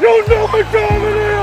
You know time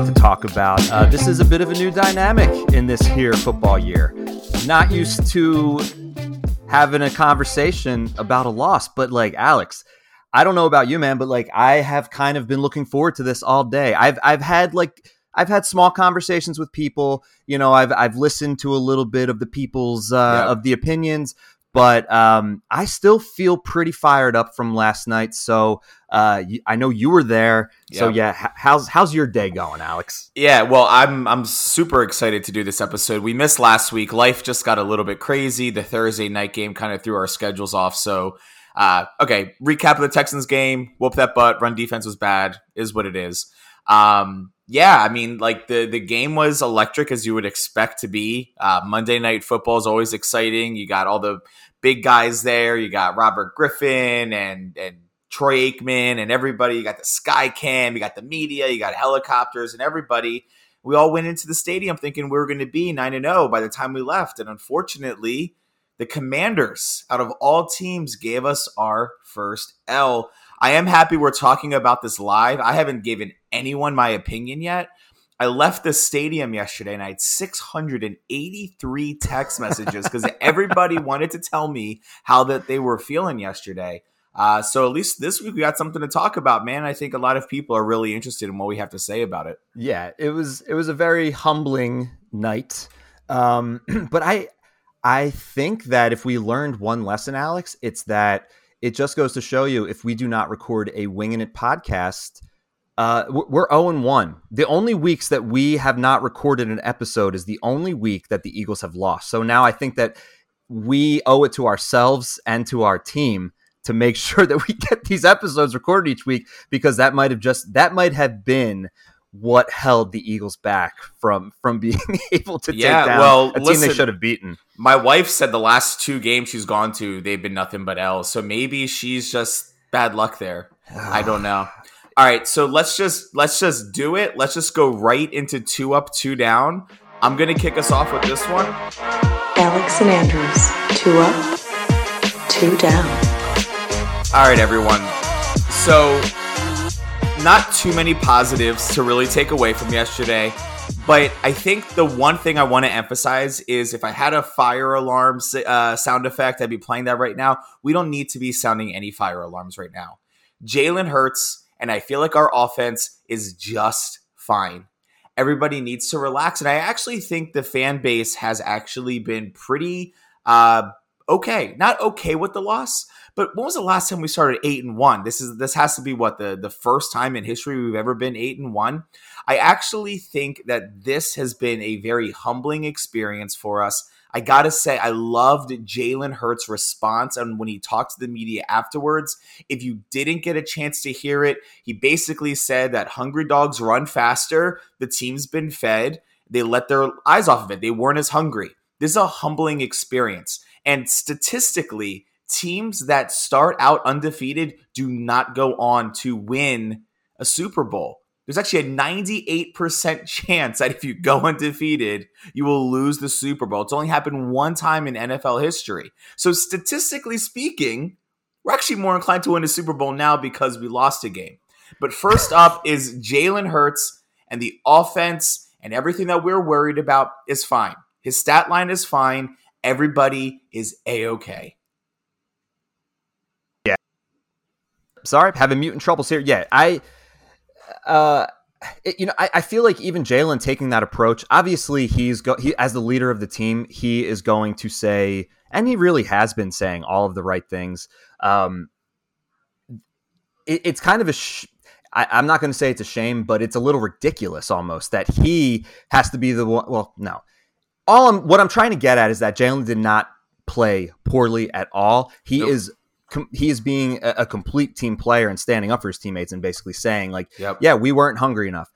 lot to talk about. Uh, this is a bit of a new dynamic in this here football year. Not used to having a conversation about a loss, but like Aleks, I don't know about you, man, but like I have kind of been looking forward to this all day. I've I've had like I've had small conversations with people. You know, I've I've listened to a little bit of the people's uh, Yeah. of the opinions, but um, I still feel pretty fired up from last night. So uh, I know you were there. So Yeah. yeah, how's how's your day going, Aleks? Yeah, well, I'm I'm super excited to do this episode. We missed last week. Life just got a little bit crazy. The Thursday night game kind of threw our schedules off. So, uh, okay, recap of the Texans game. Whoop that butt. Run defense was bad. Is what it is. Um, yeah, I mean, like the the game was electric as you would expect to be. Uh, Monday night football is always exciting. You got all the big guys there. You got Robert Griffin and and Troy Aikman and everybody. You got the Sky Cam. You got the media. You got helicopters and everybody. We all went into the stadium thinking we were going to be nine and zero by the time we left, and unfortunately, the Commanders, out of all teams, gave us our first L. I am happy we're talking about this live. I haven't given anyone my opinion yet. I left the stadium yesterday and I had 683 text messages because everybody wanted to tell me how that they were feeling yesterday. Uh, so at least this week we got something to talk about, man. I think a lot of people are really interested in what we have to say about it. Yeah, it was it was a very humbling night. Um, but I I think that if we learned one lesson, Aleks, it's that it just goes to show you if we do not record a winging it podcast, uh, we're- we're 0 and 1. The only weeks that we have not recorded an episode is the only week that the Eagles have lost. So now I think that we owe it to ourselves and to our team to make sure that we get these episodes recorded each week because that might have just that might have been what held the Eagles back from from being able to Yeah, take down well, a team they should have beaten. My wife said the last two games she's gone to, they've been nothing but L. So maybe she's just bad luck there. I don't know. All right, so let's just let's just do it. Let's just go right into two up, two down. I'm gonna kick us off with this one. Aleks and Andrews, two up, two down. All right, everyone. So, not too many positives to really take away from yesterday, but I think the one thing I want to emphasize is if I had a fire alarm uh, sound effect, I'd be playing that right now. We don't need to be sounding any fire alarms right now. Jalen Hurts, and I feel like our offense is just fine. Everybody needs to relax, and I actually think the fan base has actually been pretty uh, okay. Not okay with the loss, but when was the last time we started eight and one? This is this has to be what the the first time in history we've ever been eight and one. I actually think that this has been a very humbling experience for us. I gotta say, I loved Jalen Hurts' response and when he talked to the media afterwards. If you didn't get a chance to hear it, he basically said that hungry dogs run faster. The team's been fed. They let their eyes off of it. They weren't as hungry. This is a humbling experience. And statistically, teams that start out undefeated do not go on to win a Super Bowl. There's actually a 98% chance that if you go undefeated, you will lose the Super Bowl. It's only happened one time in NFL history. So, statistically speaking, we're actually more inclined to win a Super Bowl now because we lost a game. But first up is Jalen Hurts, and the offense and everything that we're worried about is fine. His stat line is fine. Everybody is a okay. Yeah. Sorry, having mutant troubles here. Yeah, I uh it, you know, I, I, feel like even Jalen taking that approach. Obviously, he's go he as the leader of the team, he is going to say, and he really has been saying all of the right things. Um, it, it's kind of a. Sh- I, I'm not going to say it's a shame, but it's a little ridiculous almost that he has to be the one. Well, no. All I'm, what I'm trying to get at is that Jalen did not play poorly at all. He nope. is com- he is being a, a, complete team player and standing up for his teammates and basically saying like, yep. yeah, we weren't hungry enough.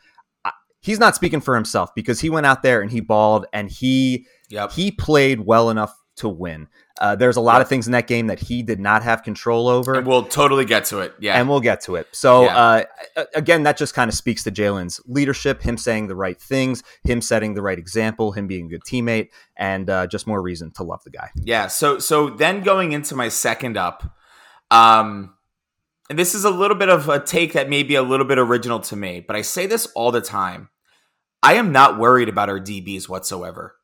I, he's not speaking for himself because he went out there and he balled and he yep. he played well enough to win. Uh, there's a lot yep. of things in that game that he did not have control over. And we'll totally get to it. Yeah. And we'll get to it. So, yeah. uh, again, that just kind of speaks to Jalen's leadership, him saying the right things, him setting the right example, him being a good teammate, and uh, just more reason to love the guy. Yeah. So, so then going into my second up, um, and this is a little bit of a take that may be a little bit original to me, but I say this all the time. I am not worried about our DBs whatsoever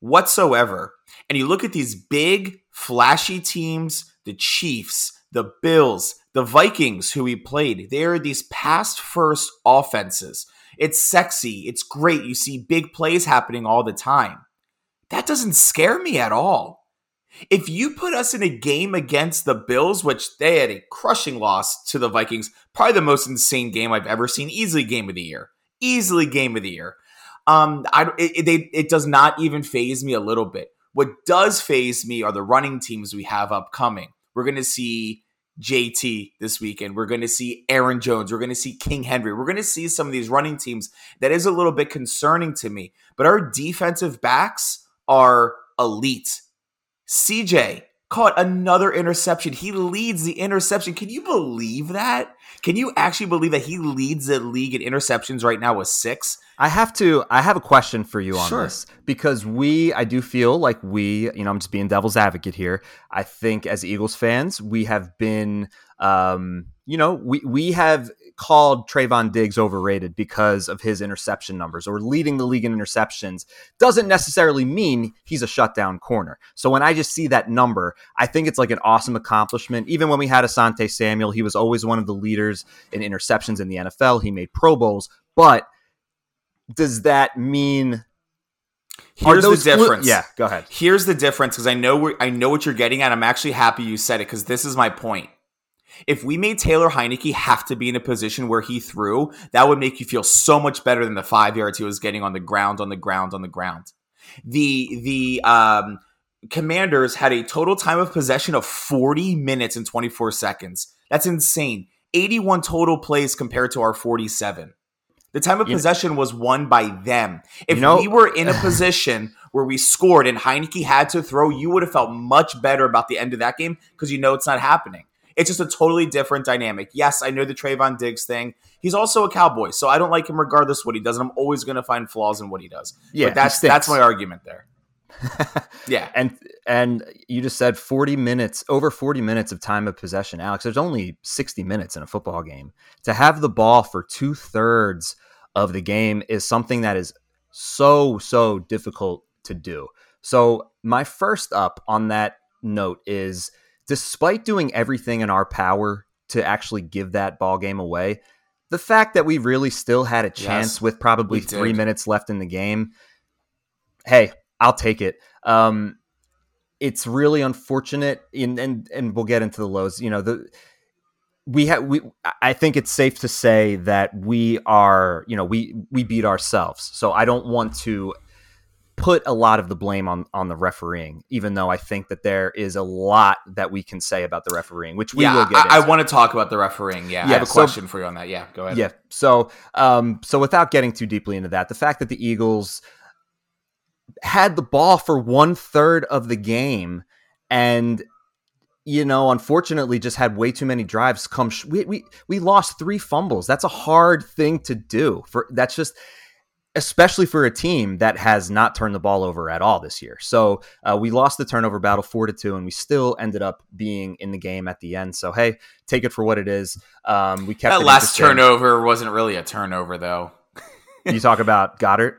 whatsoever. And you look at these big, flashy teams, the Chiefs, the Bills, the Vikings, who we played. They are these past first offenses. It's sexy. It's great. You see big plays happening all the time. That doesn't scare me at all. If you put us in a game against the Bills, which they had a crushing loss to the Vikings, probably the most insane game I've ever seen, easily game of the year. Easily game of the year. Um, I it, it, it does not even faze me a little bit. What does faze me are the running teams we have upcoming. We're going to see JT this weekend. We're going to see Aaron Jones. We're going to see King Henry. We're going to see some of these running teams that is a little bit concerning to me. But our defensive backs are elite. CJ caught another interception. He leads the interception. Can you believe that? Can you actually believe that he leads the league in interceptions right now with six? I have to. I have a question for you on sure. this because we, I do feel like we, you know, I'm just being devil's advocate here. I think as Eagles fans, we have been, um, you know, we we have called Trevon Diggs overrated because of his interception numbers or leading the league in interceptions doesn't necessarily mean he's a shutdown corner. So when I just see that number, I think it's like an awesome accomplishment. Even when we had Asante Samuel, he was always one of the leaders in interceptions in the NFL. He made Pro Bowls, but does that mean Here's the difference. yeah, go ahead. Here's the difference because I know I know what you're getting at. I'm actually happy you said it because this is my point. If we made Taylor Heinicke have to be in a position where he threw, that would make you feel so much better than the five yards he was getting on the ground, on the ground, on the ground. The the um, Commanders had a total time of possession of 40 minutes and 24 seconds. That's insane. 81 total plays compared to our 47. The time of you possession was won by them. If you know, we were in a position where we scored and Heinicke had to throw, you would have felt much better about the end of that game because you know it's not happening. It's just a totally different dynamic. Yes, I know the Trevon Diggs thing. He's also a cowboy, so I don't like him regardless what he does, and I'm always going to find flaws in what he does. Yeah, but that's that's my argument there. yeah, and and you just said 40 minutes, over 40 minutes of time of possession, Aleks. There's only 60 minutes in a football game. To have the ball for two thirds of the game is something that is so so difficult to do. So my first up on that note is despite doing everything in our power to actually give that ball game away, the fact that we really still had a chance yes, with probably three minutes left in the game, hey, I'll take it. Um, it's really unfortunate, and and and we'll get into the lows. You know, the we have we. I think it's safe to say that we are, you know, we we beat ourselves. So I don't want to put a lot of the blame on on the refereeing, even though I think that there is a lot that we can say about the refereeing, which we yeah, will get. I, I, want to talk about the refereeing. Yeah, yeah I have a so, question for you on that. Yeah, go ahead. Yeah, so um, so without getting too deeply into that, the fact that the Eagles had the ball for one third of the game and you know, unfortunately, just had way too many drives come. Sh- we, we we lost three fumbles. That's a hard thing to do. For that's just especially for a team that has not turned the ball over at all this year. So uh, we lost the turnover battle four to two, and we still ended up being in the game at the end. So hey, take it for what it is. Um, we kept that last turnover wasn't really a turnover though. you talk about Goedert.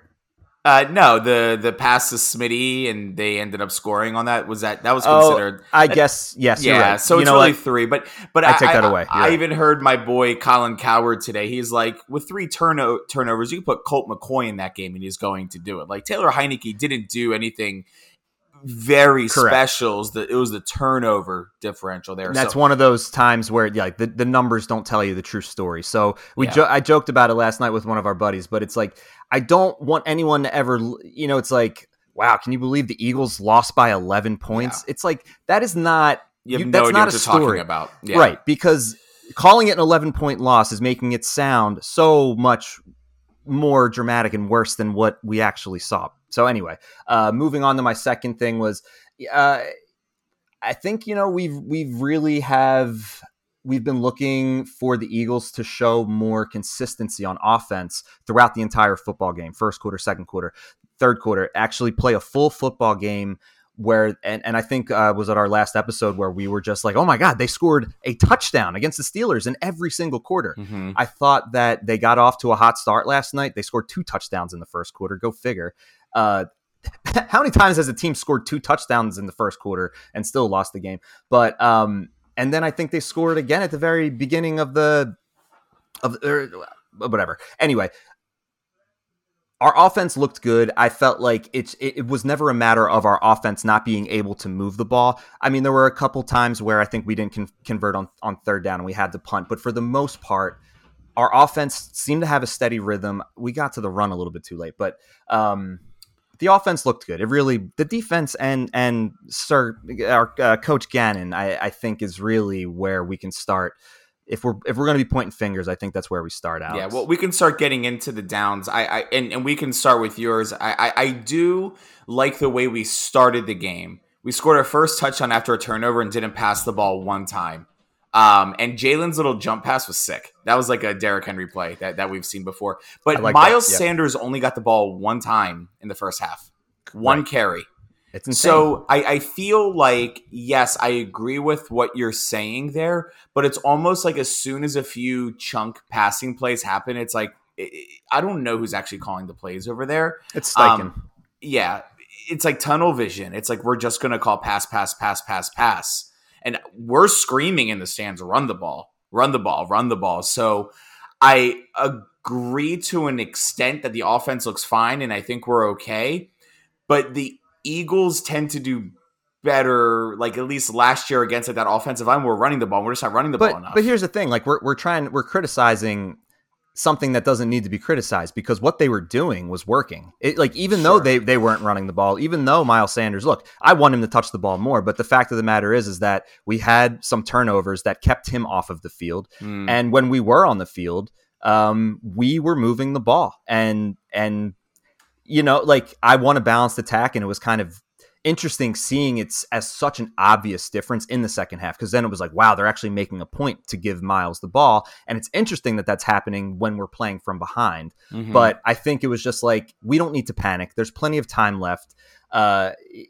Uh, no, the the pass to Smitty and they ended up scoring on that. Was that that was Oh, considered? I guess yes. yeah, right. so You it's really what? three. But but I take that away. You're I, right. even heard my boy Colin Cowherd today. He's like, with three turno- turnovers, you can put Colt McCoy in that game, and he's going to do it. Like Taylor Heinicke didn't do anything very Correct. special. It was the, it was the turnover differential there. And that's so, one of those times where yeah, like the, the numbers don't tell you the true story. So we Yeah. jo- I joked about it last night with one of our buddies, but it's like I don't want anyone to ever you know it's like wow, can you believe the Eagles lost by 11 points? It's like that is not You no that's idea not what a you're talking story. about. Yeah. Right, because calling it an 11 point loss is making it sound so much more dramatic and worse than what we actually saw. So anyway, uh, moving on to my second thing was, uh, I think you know we've we've really have we've been looking for the Eagles to show more consistency on offense throughout the entire football game, first quarter, second quarter, third quarter, actually play a full football game where and, and I think uh, was at our last episode where we were just like, oh my god, they scored a touchdown against the Steelers in every single quarter. Mhm. I thought that they got off to a hot start last night. They scored two touchdowns in the first quarter. Go figure. Uh, how many times has a team scored two touchdowns in the first quarter and still lost the game? But um, and then I think they scored again at the very beginning of the of or whatever. Anyway, our offense looked good. I felt like it's it, it was never a matter of our offense not being able to move the ball. I mean, there were a couple times where I think we didn't con- convert on on third down and we had to punt, but for the most part, our offense seemed to have a steady rhythm. We got to the run a little bit too late, but um, the offense looked good. It really, the defense and and Sir our uh, coach Gannon, I, I think is really where we can start. If we're if we're going to be pointing fingers, I think that's where we start out. Yeah, well, we can start getting into the downs. I, I and, and we can start with yours. I, I, I do like the way we started the game. We scored our first touchdown after a turnover and didn't pass the ball one time. Um, and Jalen's little jump pass was sick. That was like a Derrick Henry play that, that we've seen before. But like Miles yeah. Sanders only got the ball one time in the first half, one Right. carry. it's insane. So I, I feel like yes, I agree with what you're saying there, but it's almost like as soon as a few chunk passing plays happen, it's like i don't know who's actually calling the plays over there. it's Steichen. Um, yeah, it's like tunnel vision. It's like we're just gonna call pass, pass, pass, pass, pass, and we're screaming in the stands, run the ball, run the ball, run the ball. So I agree to an extent that the offense looks fine, and I think we're okay. But the Eagles tend to do better, like at least last year against like, that offensive line. We're running the ball. We're just not running the ball but enough. but here's the thing like we're, we're trying we're criticizing something that doesn't need to be criticized because what they were doing was working. It, like even though they they weren't running the ball even though miles sanders look i want him to touch the ball more but the fact of the matter is is that we had some turnovers that kept him off of the field. Hmm. and when we were on the field um we were moving the ball. And and you know like i want a balanced attack and it was kind of interesting seeing it's as such an obvious difference in the second half because then it was like wow they're actually making a point to give miles the ball. And it's interesting that that's happening when we're playing from behind. Mhm. but i think it was just like we don't need to panic. There's plenty of time left. Uh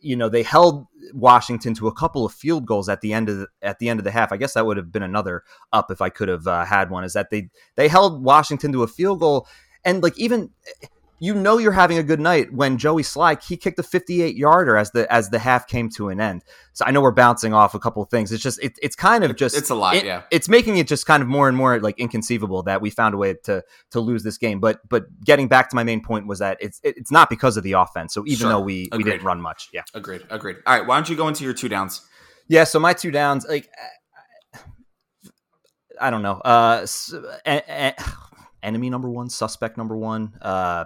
you know they held washington to a couple of field goals at the end of the, at the end of the half. I guess that would have been another up if i could have uh, had one is that they they held washington to a field goal. And like even you know you're having a good night when Joey Slye he kicked a 58 yarder as the as the half came to an end. So I know we're bouncing off a couple of things. It's just it, it's kind of just it's a lot, it- yeah. It's making it just kind of more and more like inconceivable that we found a way to to lose this game. But but getting back to my main point was that it's it- it's not because of the offense. So even Sure. though we we didn't run much, yeah, agreed, agreed. All right, why don't you go into your two downs? yeah. So my two downs like. I don't know. Uh, s- a- a- enemy number one, suspect number one. Uh,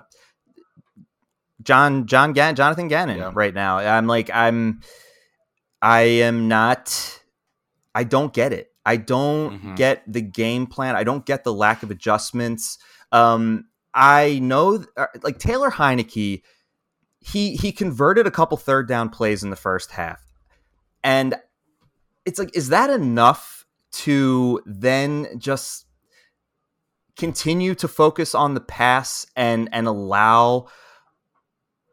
John John Gann, Jonathan Gannon Yeah. right now. I'm like I'm I am not I don't get it. I don't Mhm. get the game plan. I don't get the lack of adjustments. Um I know uh, like Taylor Heinicke he he converted a couple third down plays in the first half. And it's like is that enough to then just continue to focus on the pass and and allow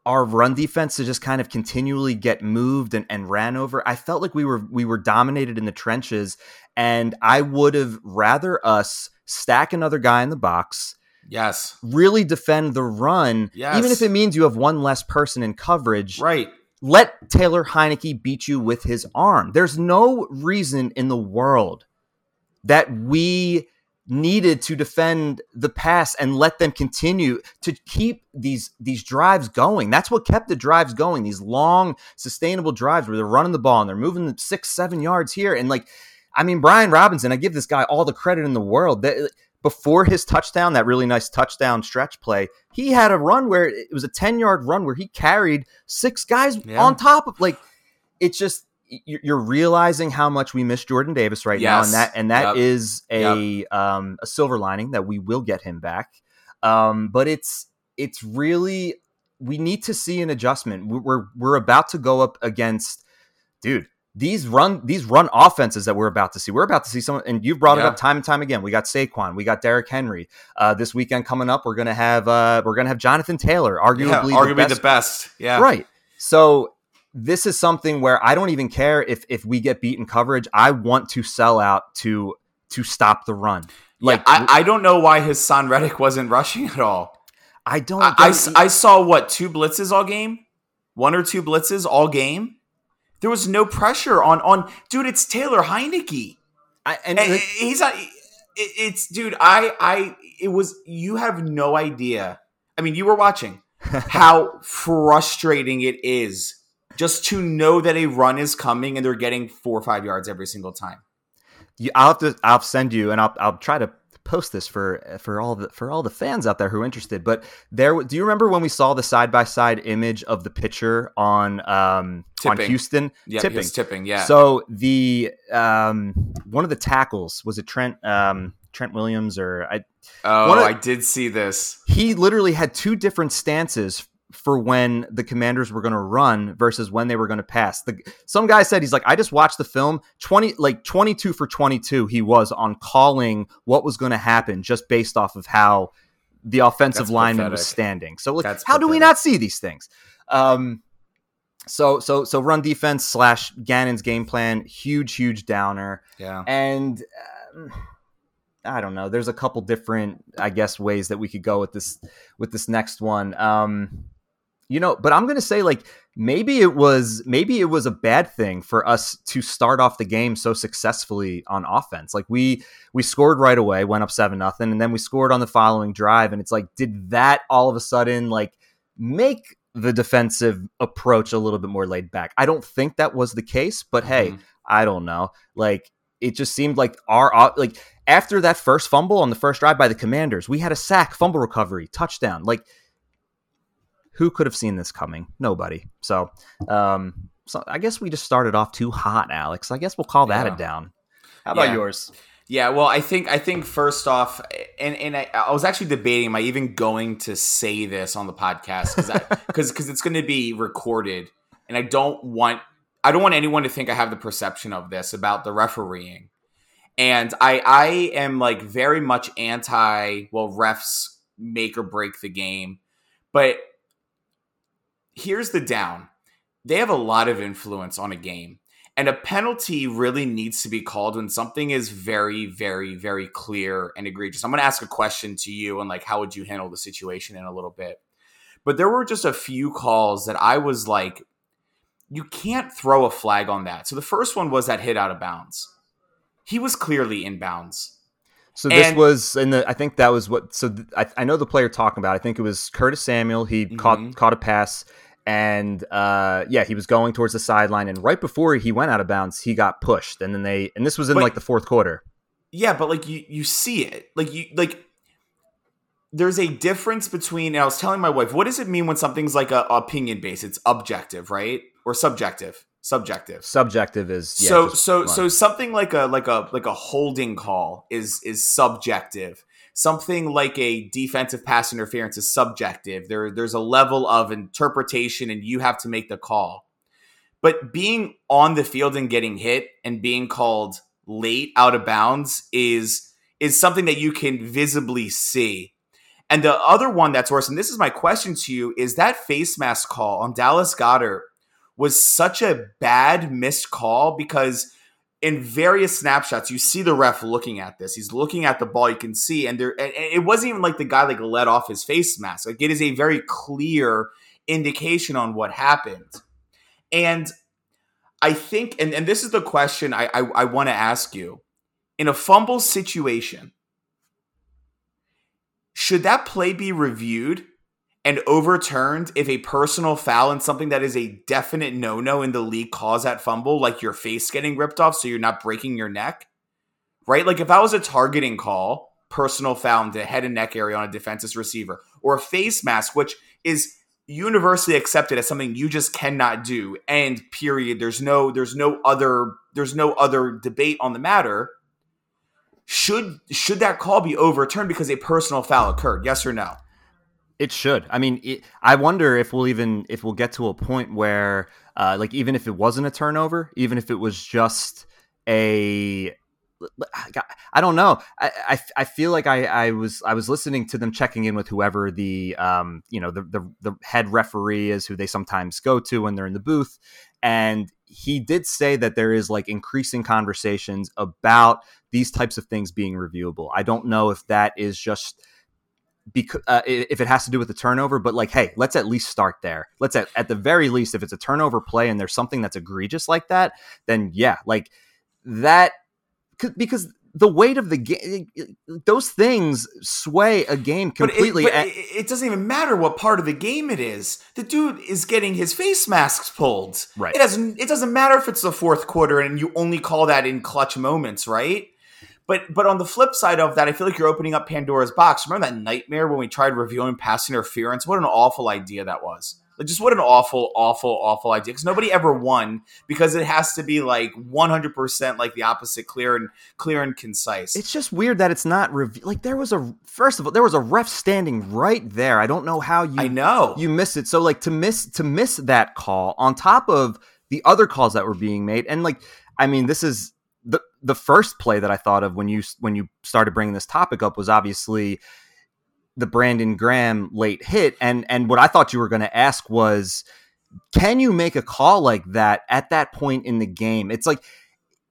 our run defense to just kind of continually get moved and, and ran over. I felt like we were we were dominated in the trenches, and I would have rather us stack another guy in the box, Yes. really defend the run, Yes. even if it means you have one less person in coverage. Right. Let Taylor Heinicke beat you with his arm. There's no reason in the world that we needed to defend the pass and let them continue to keep these these drives going. That's what kept the drives going. These long, sustainable drives where they're running the ball and they're moving the six, seven yards here. And like, I mean, Brian Robinson, I give this guy all the credit in the world. That before his touchdown, that really nice touchdown stretch play, he had a run where it was a 10 yard run where he carried six guys Yeah. on top of like it's just you're you're realizing how much we miss Jordan Davis right now, and that and that Yep. is a um, a silver lining that we will get him back. Um, but it's it's really we need to see an adjustment. We- We're we're about to go up against, dude. These run these run offenses that we're about to see. We're about to see some, and you've brought it up time and time again. We got Saquon, we got Derrick Henry. Uh, this weekend coming up, we're gonna have uh, we're gonna have Jonathan Taylor, Yeah, arguably, arguably the best the best. Yeah. Right. So this is something where I don't even care if if we get beaten coverage. I want to sell out to to stop the run. Like Like I, I don't know why Haason Reddick wasn't rushing at all. I don't. I, I I saw what two blitzes all game, one or two blitzes all game. There was no pressure on on dude. It's Taylor Heinicke. I- and And like, he's not. it- It's dude. I I it was. You have no idea. I mean, you were watching how frustrating it is just to know that a run is coming and they're getting four or five yards every single time. you, I'll have to. I'll send you, and I'll I'll try to post this for for all the for all the fans out there who are interested. But there, do you remember when we saw the side by side image of the pitcher on um on Tipping. Houston Yeah, tipping? tipping. tipping. Yeah. So the um one of the tackles was it Trent um Trent Williams or I oh, of- I did see this. he literally had two different stances for when the commanders were going to run versus when they were going to pass. The, some guy said he's like, I just watched the film. Twenty like twenty two for twenty two. He was on calling what was going to happen just based off of how the offensive That's lineman was standing. So like, That's how do we not see these things? Um, so so so run defense slash Gannon's game plan, huge huge downer Yeah. and um, I don't know. There's a couple different, I guess, ways that we could go with this with this next one. Um, you know, but I'm gonna say like maybe it was maybe it was a bad thing for us to start off the game so successfully on offense. Like we we scored right away, went up seven nothing, and then we scored on the following drive, and it's like, did that all of a sudden like make the defensive approach a little bit more laid back? I don't think that was the case, but hey, Mhm. I don't know. Like it just seemed like our like after that first fumble on the first drive by the Commanders, we had a sack, fumble recovery, touchdown. Like who could have seen this coming? Nobody. So, um, so I guess we just started off too hot, Aleks. I guess we'll call that Yeah. a down. How about Yeah. yours? Yeah, well, I think I think first off, and and I, I was actually debating, am I even going to say this on the podcast because because it's going to be recorded, and I don't want I don't want anyone to think I have the perception of this about the refereeing, and I I am like very much anti well refs make or break the game, but here's the down, they have a lot of influence on a game. And a penalty really needs to be called when something is very, very, very clear and egregious. I'm going to ask a question to you and like, how would you handle the situation in a little bit? But there were just a few calls that I was like, you can't throw a flag on that. So the first one was that hit out of bounds. He was clearly in bounds. So this And- was in the. I think that was what. So th- I, I know the player talking about. I think it was Curtis Samuel. He Mhm. caught caught a pass, and uh, yeah, he was going towards the sideline, and right before he went out of bounds, he got pushed, and then they. And this was in But- like the fourth quarter. Yeah, but like you you see it. Like you like there's a difference between and I was telling my wife, what does it mean when something's like a opinion based? It's objective, right? Or subjective. Subjective. Subjective is yeah, so so so something like a like a like a holding call is is subjective. Something like a defensive pass interference is subjective. There there's a level of interpretation and you have to make the call. But being on the field and getting hit and being called late out of bounds is is something that you can visibly see. And the other one that's worse, and this is my question to you, is that face mask call on Dallas Goedert was such a bad missed call because in various snapshots, you see the ref looking at this. He's looking at the ball. You can see, and there, and it wasn't even like the guy like let off his face mask. Like it is a very clear indication on what happened. And I think, and, and this is the question I, I, I want to ask you in a fumble situation, should that play be reviewed and overturned if a personal foul and something that is a definite no no in the league cause that fumble, like your face getting ripped off so you're not breaking your neck? Right? Like if I was a targeting call, personal foul into head and neck area on a defensive receiver, or a face mask, which is universally accepted as something you just cannot do and period there's no there's no other there's no other debate on the matter should should that call be overturned because a personal foul occurred yes or no It should. I mean, it, I wonder if we'll even if we'll get to a point where, uh, like, even if it wasn't a turnover, even if it was just a, I don't know. I, I, I feel like I, I was I was listening to them checking in with whoever the um you know the, the the head referee is who they sometimes go to when they're in the booth, and he did say that there is like increasing conversations about these types of things being reviewable. I don't know if that is just because uh, if it has to do with the turnover, but like, hey, let's at least start there. Let's at, at the very least, if it's a turnover play and there's something that's egregious like that, then yeah, like that, because the weight of the game, those things sway a game completely. But, it, but it doesn't even matter what part of the game it is. The dude is getting his face masks pulled. Right. It doesn't. It doesn't matter if it's the fourth quarter and you only call that in clutch moments, right? But but on the flip side of that, I feel like you're opening up Pandora's box. Remember that nightmare when we tried reviewing pass interference? What an awful idea that was. Like just what an awful, awful, awful idea. Because nobody ever won because it has to be like 100 percent like the opposite, clear and clear and concise. it's just weird that it's not rev- like there was a first of all there was a ref standing right there. I don't know how you I know. you miss it. So like to miss to miss that call on top of the other calls that were being made, and like I mean, this is the the first play that I thought of when you when you started bringing this topic up was obviously the Brandon Graham late hit, and and what I thought you were going to ask was, can you make a call like that at that point in the game? It's like,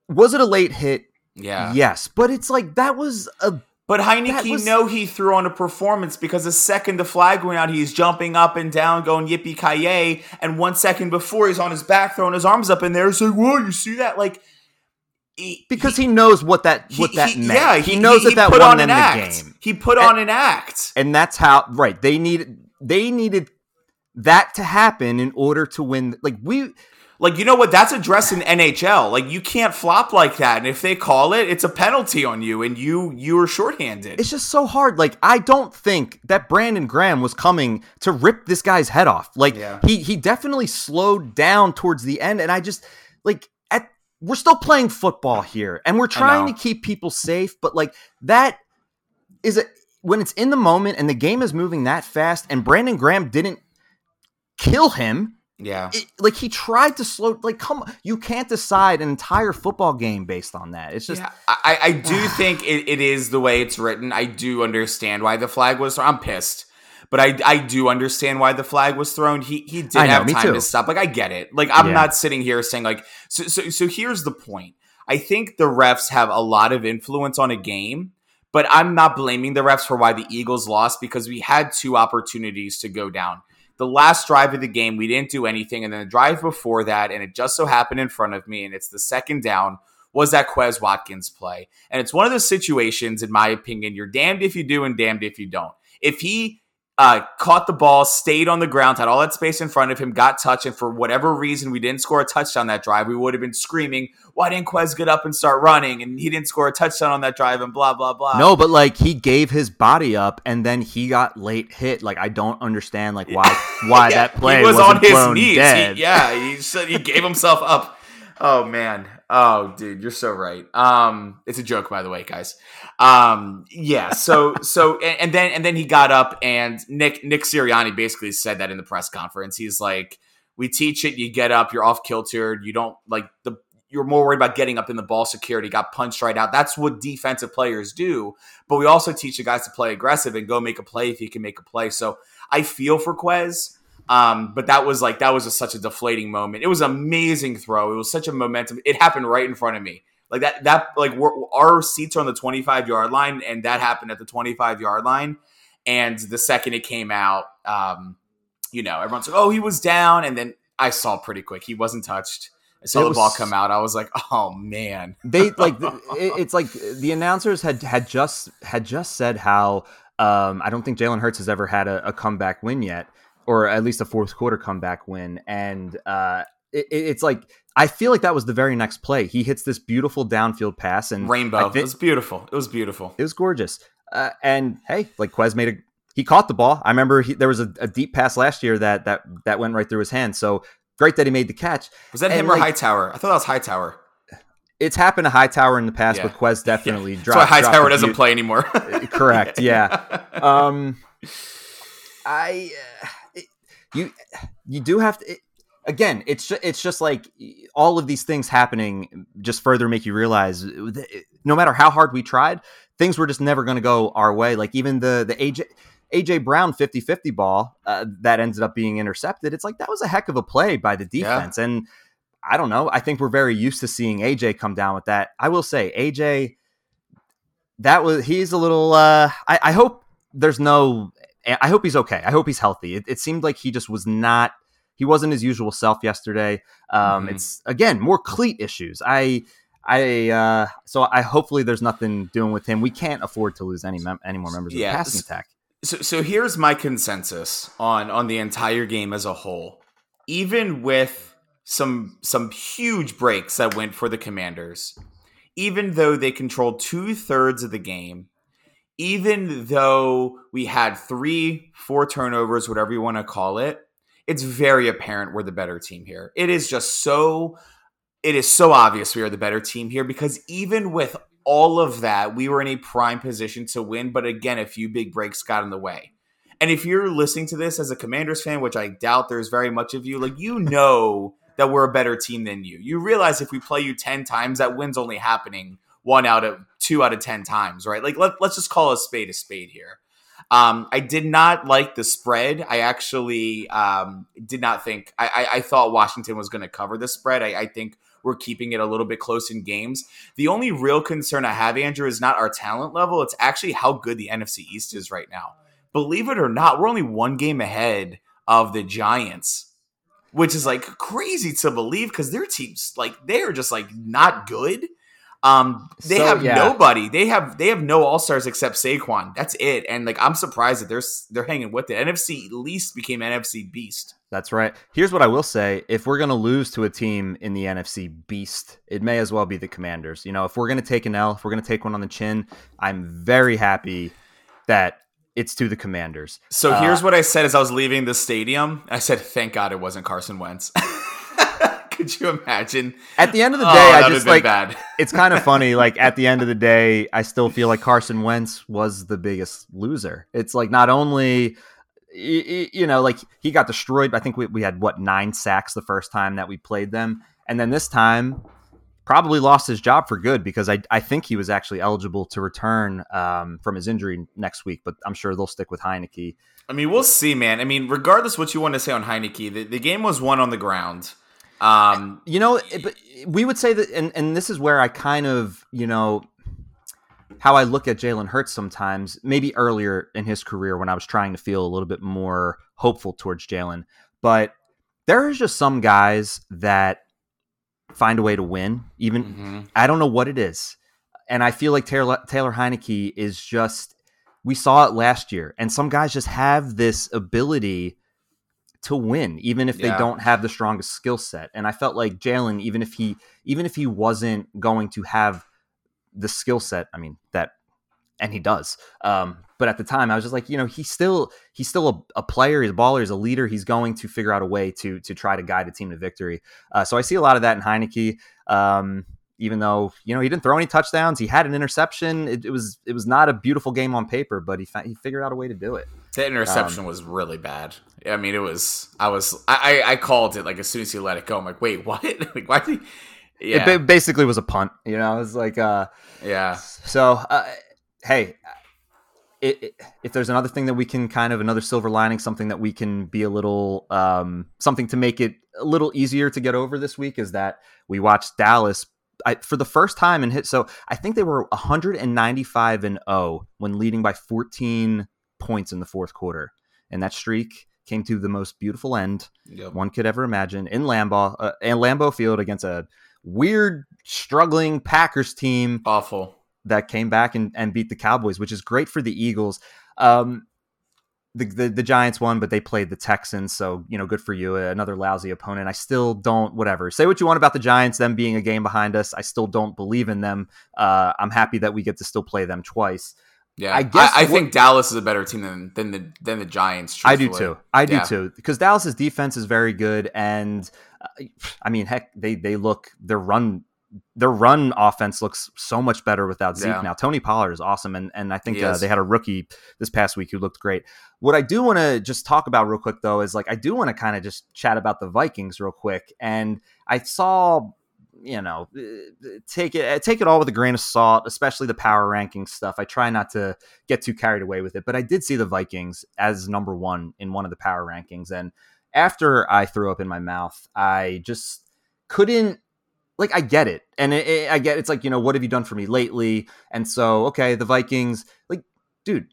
was it a late hit? yeah. Yes, but it's like that was a But Heinicke was- know he threw on a performance because the second the flag went out, he's jumping up and down, going yippee ki and one second before he's on his back, throwing his arms up in there, saying, "Whoa, you see that?" Like, he, because he, knows what that what he- that he- meant. Yeah, he, knows that that put won on them an the act. game. He put on an act. and that's how right they needed they needed that to happen in order to win like we Like, you know what? That's addressed in NHL. Like, you can't flop like that, and if they call it, it's a penalty on you, and you you are shorthanded. it's just so hard like i don't think that brandon graham was coming to rip this guy's head off like Yeah. he he definitely slowed down towards the end and i just like we're still playing football here and we're trying to keep people safe but like that is a when it's in the moment and the game is moving that fast and brandon graham didn't kill him yeah. it, like he tried to slow like come you can't decide an entire football game based on that it's just Yeah, I, I do think it, it is the way it's written. I do understand why the flag was. I'm pissed, but I I do understand why the flag was thrown. He he did know, have time to stop. Like I get it. Like I'm Yeah. not sitting here saying like so so so. Here's the point. I think the refs have a lot of influence on a game, but I'm not blaming the refs for why the Eagles lost because we had two opportunities to go down. The last drive of the game, we didn't do anything, and then the drive before that, and it just so happened in front of me, and it's the second down was that Quez Watkins play. And it's one of those situations, in my opinion, you're damned if you do and damned if you don't. If he uh, caught the ball, stayed on the ground, had all that space in front of him, got touched, and for whatever reason we didn't score a touchdown that drive, we would have been screaming, why didn't Quez get up and start running? And he didn't score a touchdown on that drive and blah, blah, blah. no but like he gave his body up and then he got late hit like i don't understand like why why Yeah, that play was on his knees. He- yeah, he said he gave himself up. Oh man. Oh dude, you're so right. Um, it's a joke, by the way, guys. Um, yeah. So so and, and then and then he got up and Nick Nick Sirianni basically said that in the press conference. He's like, "We teach it. You get up. You're off kilter. You don't like the." You're more worried about getting up in the ball security. Got punched right out. That's what defensive players do. But we also teach the guys to play aggressive and go make a play if you can make a play. So I feel for Quez. Um, but that was like that was a, such a deflating moment. It was an amazing throw. It was such a momentum. It happened right in front of me. Like that that like we're, our seats are on the 25 yard line, and that happened at the 25 yard line. And the second it came out, um, you know, everyone's like, "Oh, he was down," and then I saw pretty quick he wasn't touched. I saw It the was- ball come out. I was like, "Oh man." they like it, it's like the announcers had had just had just said how um, I don't think Jalen Hurts has ever had a, a comeback win yet, or at least a fourth quarter comeback win, and uh, it, it- it's like I feel like that was the very next play. He hits this beautiful downfield pass and Rainbow. It was beautiful. It was beautiful. it was gorgeous. Uh, and hey, like Quez made a he caught the ball. I remember he, there was a, a deep pass last year that that that went right through his hand. So great that he made the catch. Was that And, him or like, Hightower? I thought that was Hightower. It's happened to Hightower in the past, Yeah. but Quez definitely That's dropped. why Hightower doesn't play anymore. Correct. Yeah. Um, I uh, you you do have to. It, again, it's ju- it's just like all of these things happening just further make you realize that no matter how hard we tried, things were just never going to go our way. Like even the the AJ. AJ Brown 50-50 ball uh, that ended up being intercepted. It's like that was a heck of a play by the Yeah. defense. And I don't know. I think we're very used to seeing AJ come down with that. I will say AJ that was he's a little uh I, I hope there's no I hope he's okay. I hope he's healthy. It, it seemed like he just was not he wasn't his usual self yesterday. Um Mhm. it's again more cleat issues. I I uh so I hopefully there's nothing doing with him. We can't afford to lose any mem- any more members of the passing attack. So, so here's my consensus on on the entire game as a whole. Even with some some huge breaks that went for the Commanders, even though they controlled two thirds of the game, even though we had three, four turnovers, whatever you want to call it, it's very apparent we're the better team here. It is just so it is so obvious we are the better team here because even with all of that, we were in a prime position to win. But again, a few big breaks got in the way. And if you're listening to this as a Commanders fan, which I doubt there's very much of you, like you know that we're a better team than you. You realize if we play you 10 times, that win's only happening one out of two out of 10 times, right? Like let, let's just call a spade a spade here. Um, I did not like the spread. I actually um, did not think. I, I, I thought Washington was going to cover the spread. I, I think we're keeping it a little bit close in games. The only real concern I have, Andrew, is not our talent level. It's actually how good the NFC East is right now. Believe it or not, we're only one game ahead of the Giants, which is like crazy to believe because their teams like they are just like not good. Um, they So, have yeah. nobody. They have they have no all stars except Saquon. That's it. And like I'm surprised that they're they're hanging with it. NFC at least became NFC beast. That's right. Here's what I will say: if we're going to lose to a team in the NFC Beast, it may as well be the Commanders. You know, if we're going to take an L, if we're going to take one on the chin, I'm very happy that it's to the Commanders. So Uh, here's what I said as I was leaving the stadium. I said, "Thank God it wasn't Carson Wentz." Could you imagine? At the end of the Oh, day, I just like bad. it's kind of funny. Like at the end of the day, I still feel like Carson Wentz was the biggest loser. It's like not only you know, like he got destroyed. I think we, we had what nine sacks the first time that we played them, and then this time probably lost his job for good because I, I think he was actually eligible to return um, from his injury next week. But I'm sure they'll stick with Heinicke. I mean, we'll see, man. I mean, regardless what you want to say on Heinicke, the, the game was won on the ground. Um, You know, but we would say that, and, and this is where I kind of, you know, how I look at Jalen Hurts sometimes, maybe earlier in his career when I was trying to feel a little bit more hopeful towards Jalen. But there is just some guys that find a way to win. Even mhm. I don't know what it is. And I feel like Taylor, Taylor Heinicke is just, we saw it last year. And some guys just have this ability to win, even if Yeah. they don't have the strongest skill set. And I felt like Jalen, even if he, even if he wasn't going to have the skill set, I mean, that, and he does. Um, but at the time, I was just like, you know, he's still he's still a, a player, he's a baller, he's a leader. He's going to figure out a way to to try to guide a team to victory. Uh, so I see a lot of that in Heinicke. Um, even though you know he didn't throw any touchdowns, he had an interception. It, it was it was not a beautiful game on paper, but he fa- he figured out a way to do it. that Um, interception was really bad. I mean, it was. I was. I, I called it like as soon as he let it go. I'm like, wait, what? like, why did he? Yeah, ba- basically was a punt. You know, it was like uh, yeah. so. Uh, hey, it, it, if there's another thing that we can kind of another silver lining, something that we can be a little um, something to make it a little easier to get over this week is that we watched Dallas I, for the first time in hit. So I think they were 195 and 0 when leading by 14 points in the fourth quarter, and that streak came to the most beautiful end Yep. one could ever imagine in Lambeau uh, in Lambeau Field against a weird, struggling Packers team Awful. that came back and, and beat the Cowboys, which is great for the Eagles. Um, the, the the Giants won, but they played the Texans, so you know, good for you. Another lousy opponent. I still don't. Whatever. Say what you want about the Giants, them being a game behind us. I still don't believe in them. Uh, I'm happy that we get to still play them twice. Yeah, I I guess I, what- think Dallas is a better team than than the than the Giants. I do too. I do Yeah. too. Because Dallas's defense is very good, and uh, I mean, heck, they they look their run their run offense looks so much better without Zeke Yeah. now. Tony Pollard is awesome, and and I think uh, they had a rookie this past week who looked great. What I do want to just talk about real quick though is like I do want to kind of just chat about the Vikings real quick, and I saw. You know, uh, take it take it all with a grain of salt, especially the power ranking stuff. I try not to get too carried away with it, but I did see the Vikings as number one in one of the power rankings, and after I threw up in my mouth, I just couldn't like I get it, and it, it- I get it's like you know what have you done for me lately, and so okay, the Vikings, like dude,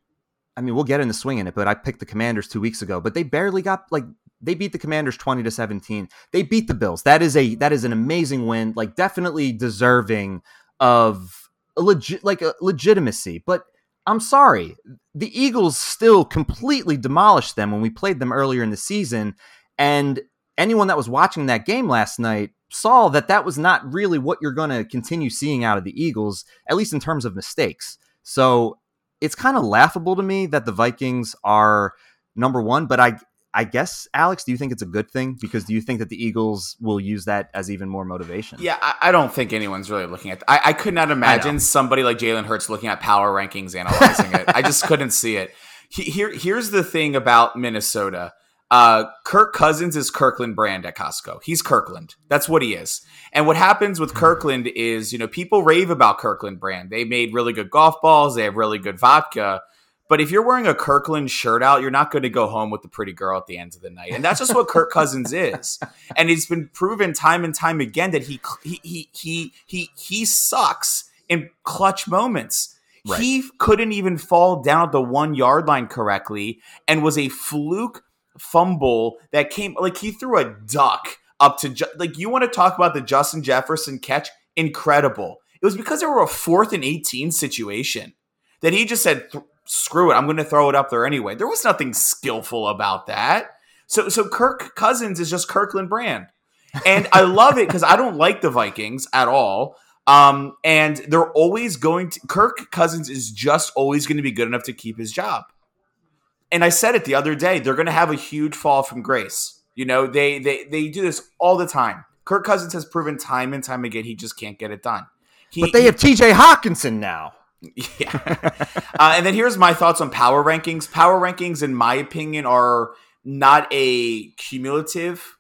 I mean we'll get in the swing in it, but I picked the Commanders two weeks ago, but they barely got like they beat the Commanders twenty to seventeen. They beat the Bills. That is a that is an amazing win, like definitely deserving of a legit like a legitimacy, but. I'm sorry. The Eagles still completely demolished them when we played them earlier in the season. And anyone that was watching that game last night saw that that was not really what you're going to continue seeing out of the Eagles, at least in terms of mistakes. So it's kind of laughable to me that the Vikings are number one. But I, I guess, Aleks, do you think it's a good thing? Because do you think that the Eagles will use that as even more motivation? Yeah, I, I don't think anyone's really looking at. I, I could not imagine somebody like Jalen Hurts looking at power rankings, analyzing it. I just couldn't see it. He, here, here's the thing about Minnesota. Uh, Kirk Cousins is Kirkland brand at Costco. He's Kirkland. That's what he is. And what happens with Kirkland is, you know, people rave about Kirkland brand. They made really good golf balls. They have really good vodka. But if you're wearing a Kirkland shirt out, you're not going to go home with the pretty girl at the end of the night. And that's just what Kirk Cousins is. And it's been proven time and time again that he he he he he, he sucks in clutch moments. Right. He couldn't even fall down at the one yard line correctly and was a fluke fumble that came like he threw a duck up to like you want to talk about the Justin Jefferson catch incredible. It was because they were a fourth and 18 situation that he just said screw it I'm going to throw it up there anyway. There was nothing skillful about that. So so Kirk Cousins is just Kirkland brand. And I love it cuz I don't like the Vikings at all. Um, and they're always going to Kirk Cousins is just always going to be good enough to keep his job. And I said it the other day, they're going to have a huge fall from grace. You know, they they they do this all the time. Kirk Cousins has proven time and time again he just can't get it done. He, But they have TJ Hockenson now. yeah. uh, and then here's my thoughts on power rankings. Power rankings, in my opinion, are not a cumulative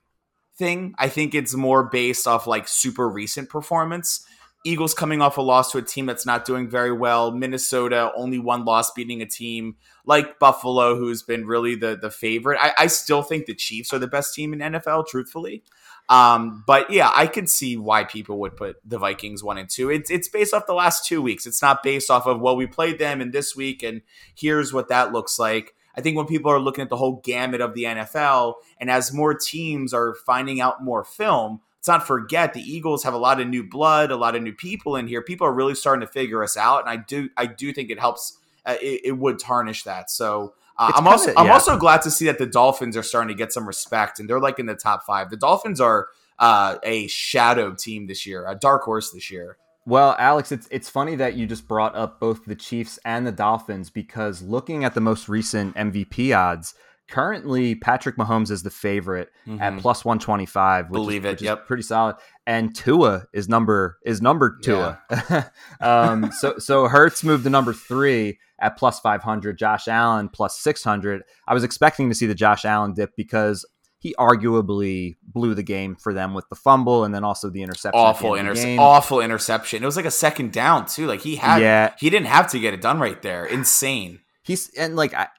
thing. I think it's more based off like super recent performance. Eagles coming off a loss to a team that's not doing very well. Minnesota only one loss beating a team like Buffalo, who's been really the the favorite. I, I still think the Chiefs are the best team in NFL, truthfully. Um, but yeah, I could see why people would put the Vikings one and two. It's it's based off the last two weeks. It's not based off of well, we played them in this week, and here's what that looks like. I think when people are looking at the whole gamut of the NFL, and as more teams are finding out more film, let's not forget the Eagles have a lot of new blood, a lot of new people in here. People are really starting to figure us out, and I do I do think it helps. Uh, it, it would tarnish that. So uh, I'm also kinda- I'm also glad to see that the Dolphins are starting to get some respect, and they're like in the top five. The Dolphins are uh, a shadow team this year, a dark horse this year. Well, Aleks, it's it's funny that you just brought up both the Chiefs and the Dolphins because looking at the most recent MVP odds, currently Patrick Mahomes is the favorite at Mhm. plus one twenty five. Believe it, which yep. is pretty solid. And Tua is number is number Tua. um, so so Hurts moved to number three at plus five hundred. Josh Allen plus six hundred. I was expecting to see the Josh Allen dip because. He arguably blew the game for them with the fumble and then also the interception. Awful the interception. Awful interception. It was like a second down too. Like he had. Yeah. He didn't have to get it done right there. Insane. he's and like I,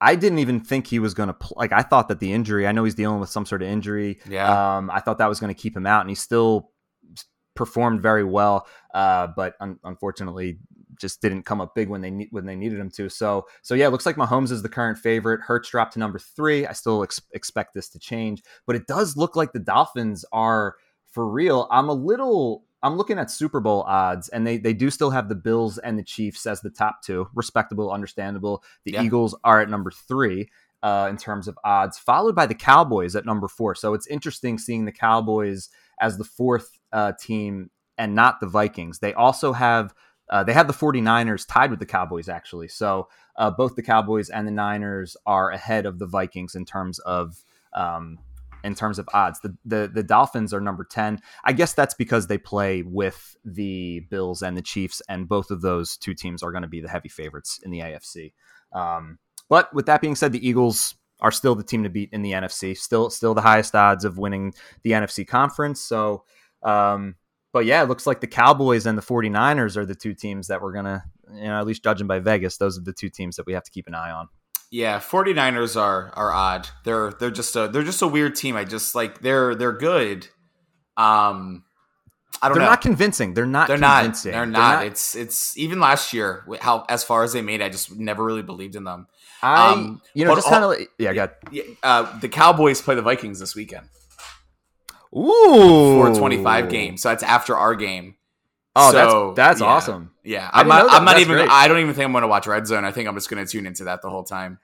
I didn't even think he was going to pl- like. I thought that the injury. I know he's dealing with some sort of injury. Yeah. Um, I thought that was going to keep him out, and he still performed very well, uh, but un- unfortunately just didn't come up big when they ne- when they needed him to. So so yeah, it looks like Mahomes is the current favorite. Hurts dropped to number three. I still ex- expect this to change, but it does look like the Dolphins are for real. I'm a little. I'm looking at Super Bowl odds, and they they do still have the Bills and the Chiefs as the top two, respectable, understandable. The Yeah. Eagles are at number three. Uh, in terms of odds, followed by the Cowboys at number four. So it's interesting seeing the Cowboys as the fourth uh, team and not the Vikings. They also have uh, they have the 49ers tied with the Cowboys, actually. So uh, both the Cowboys and the Niners are ahead of the Vikings in terms of um, in terms of odds. The, the the Dolphins are number 10. I guess that's because they play with the Bills and the Chiefs, and both of those two teams are going to be the heavy favorites in the AFC. Um, but with that being said, the Eagles are still the team to beat in the NFC. Still, still the highest odds of winning the NFC conference. So, um, but yeah, it looks like the Cowboys and the 49ers are the two teams that we're gonna, you know, at least judging by Vegas, those are the two teams that we have to keep an eye on. Yeah, 49ers are are odd. They're they're just a they're just a weird team. I just like they're they're good. Um I don't know. They're know. not convincing. They're not. they're not. convincing. They're not. It's it's even last year how as far as they made, I just never really believed in them. I, um, you know, just kind of like, yeah, got Yeah, uh, the Cowboys play the Vikings this weekend ooh a 25 game. So that's after our game. Oh, So, that's that's yeah. awesome. Yeah, I I'm not. I'm not even. great. I don't even think I'm going to watch Red Zone. I think I'm just going to tune into that the whole time.